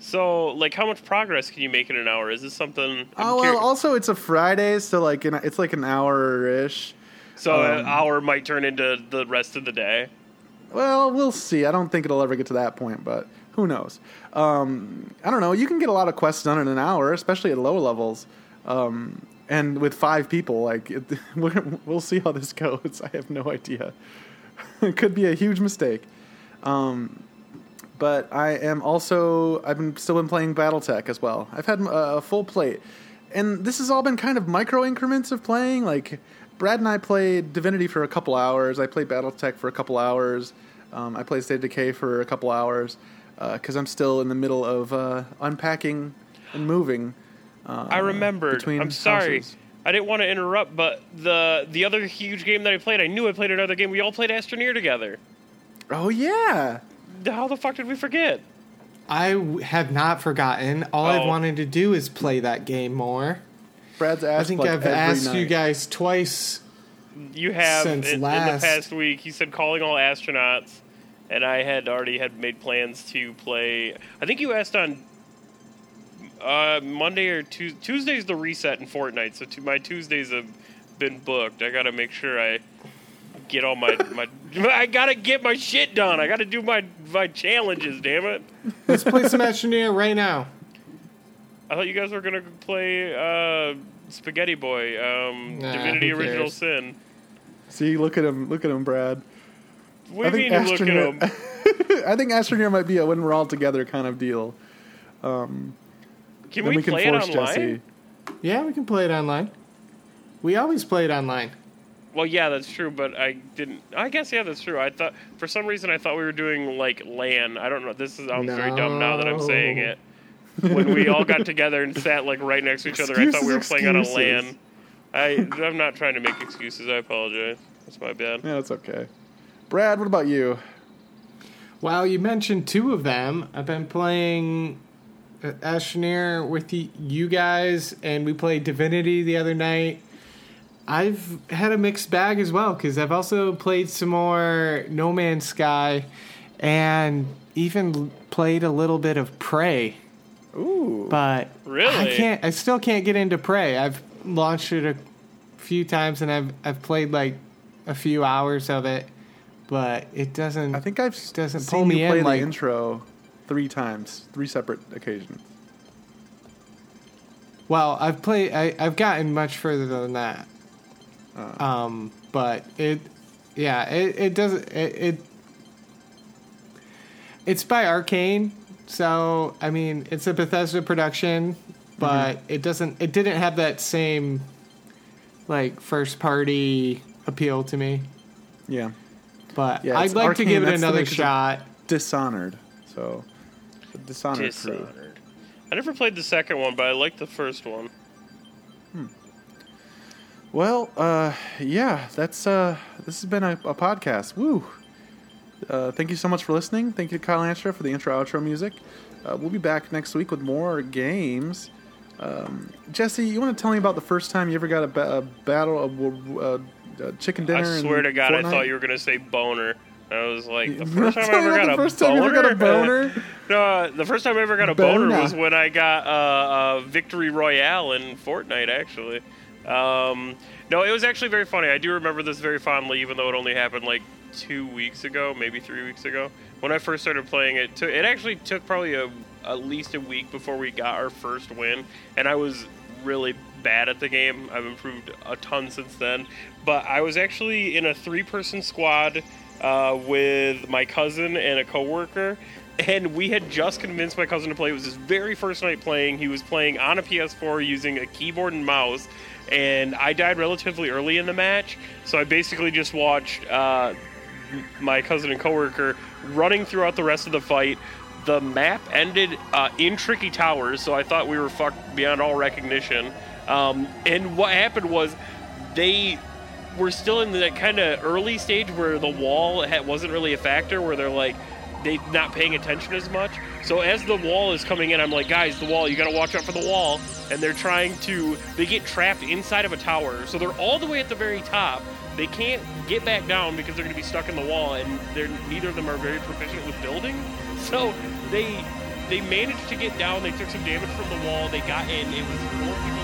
So, like, how much progress can you make in an hour? Is this something? I'm Oh well, also it's a Friday, so like an, it's like an hour ish. so an um, hour might turn into the rest of the day. Well, we'll see. I don't think it'll ever get to that point, but who knows? Um, I don't know. You can get a lot of quests done in an hour, especially at low levels, um, and with five people. Like, it, we'll see how this goes. I have no idea. it could be a huge mistake. Um, but I am also I've been still been playing BattleTech as well. I've had a full plate, and this has all been kind of micro increments of playing. Like Brad and I played Divinity for a couple hours. I played BattleTech for a couple hours. Um, I played State of Decay for a couple hours because I'm still in the middle of uh, unpacking and moving. Uh, I remembered. between I'm sorry. houses. I didn't want to interrupt, but the the other huge game that I played, I knew I played another game. We all played Astroneer together. Oh yeah, How the fuck did we forget? I w- have not forgotten. All I've Oh. wanted to do is play that game more. Brad's I think like, I've every asked you guys twice. You have Since in, in the past week. You said calling all astronauts, and I had already had made plans to play. I think you asked on uh, Monday or Tues Tuesday's the reset in Fortnite, so tu- my Tuesdays have been booked. I got to make sure I get all my my. I gotta get my shit done. I gotta do my my challenges. Damn it! Let's play some Astroneer right now. I thought you guys were gonna play uh, Spaghetti Boy, um, Nah, Divinity Original? Sin. See, look at him. Look at him, Brad. What I do you think mean? Look at Astroneer- I think Astroneer might be a when we're all together kind of deal. Um, can then we, we can play it force online? Jesse. Yeah, we can play it online. We always play it online. Well, yeah, that's true, but I didn't. I guess yeah, that's true. I thought for some reason I thought we were doing like LAN. I don't know. This is sounds very dumb now that I'm saying it. When we all got together and sat like right next to each other, I thought we were Excuses, playing on a. LAN. I I'm not trying to make excuses. I apologize. That's my bad. Yeah, that's okay. Brad, what about you? Well, you mentioned two of them. I've been playing uh, with y- you guys, and we played Divinity the other night. I've had a mixed bag as well because I've also played some more No Man's Sky, and even played a little bit of Prey. Ooh, But really, I can't. I still can't get into Prey. I've launched it a few times, and I've I've played like a few hours of it, but it doesn't. I think I've doesn't pull me you play in the like intro three times, three separate occasions. Well, I've played. I, I've gotten much further than that. Uh, Um, but it, yeah, it it doesn't it, it. It's by Arkane, so I mean it's a Bethesda production, but Mm-hmm. it doesn't. It didn't have that same, like first party appeal to me. yeah, But Yeah, I'd it's like to give it that's another shot. Dishonored. So, the Dishonored, crew. Dishonored. I never played the second one, but I liked the first one. Hmm. Well, uh, yeah, that's uh, this has been a, a podcast. Woo! Uh, thank you so much for listening. Thank you to Kyle Landstra for the intro outro music. Uh, we'll be back next week with more games. Um, Jesse, you want to tell me about the first time you ever got a, ba- a battle of uh, uh, chicken dinner? I swear to God, I thought you were gonna say boner. I was like, the first time I ever got the a first time boner. got a boner? no, the first time I ever got a boner Boner. was when I got uh, uh, Victory Royale in Fortnite. Actually, um, no, it was actually very funny. I do remember this very fondly, even though it only happened like two weeks ago, maybe three weeks ago. When I first started playing it, to, it actually took probably a, at least a week before we got our first win, and I was really bad at the game. I've improved a ton since then, but I was actually in a three-person squad uh, with my cousin and a coworker, and we had just convinced my cousin to play. It was his very first night playing. He was playing on a PS4 using a keyboard and mouse, and I died relatively early in the match, so I basically just watched uh, my cousin and coworker running throughout the rest of the fight. The map ended uh, in Tricky Towers, so I thought we were fucked beyond all recognition. Um, and what happened was they were still in that kind of early stage where the wall wasn't really a factor, where they're like, they not paying attention as much. So as the wall is coming in, I'm like, guys, the wall, you got to watch out for the wall. And they're trying to, they get trapped inside of a tower. So they're all the way at the very top. They can't get back down because they're to be stuck in the wall, and they're neither of them are very proficient with building. So they they managed to get down. They took some damage from the wall. They got in. It was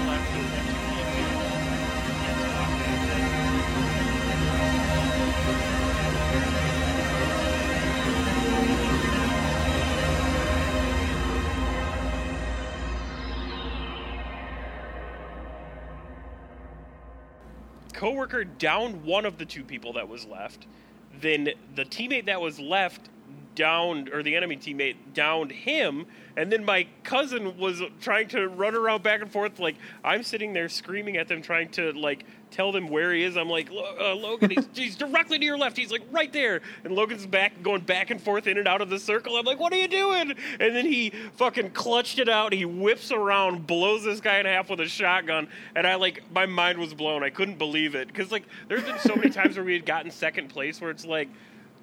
coworker downed one of the two people that was left. Then the teammate that was left downed, or the enemy teammate downed him, and then my cousin was trying to run around back and forth. Like I'm sitting there screaming at them, trying to like tell them where he is. I'm like, uh, Logan, he's, he's, directly to your left. He's like right there, and Logan's back, going back and forth in and out of the circle. I'm like, what are you doing? And then he fucking clutched it out. He whips around, blows this guy in half with a shotgun, and I like my mind was blown. I couldn't believe it because like there's been so many times where we had gotten second place where it's like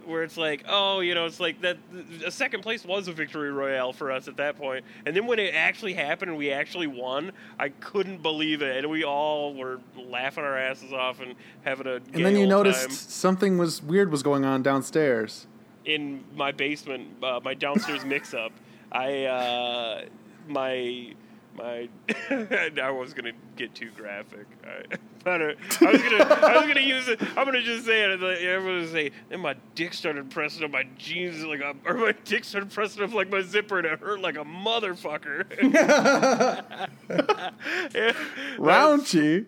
where it's like, oh, you know, it's like that. A second place was a victory royale for us at that point, and then when it actually happened and we actually won, I couldn't believe it, and we all were laughing our asses off and having a. And then you noticed time. something was weird was going on downstairs. In my basement, uh, my downstairs mix-up, I uh, my my I was gonna get too graphic. I, I, I was gonna I was gonna use it. I'm gonna just say it. Like, I'm gonna say, then my dick started pressing on my jeans like a, or my dick started pressing up like my zipper, and it hurt like a motherfucker. Raunchy.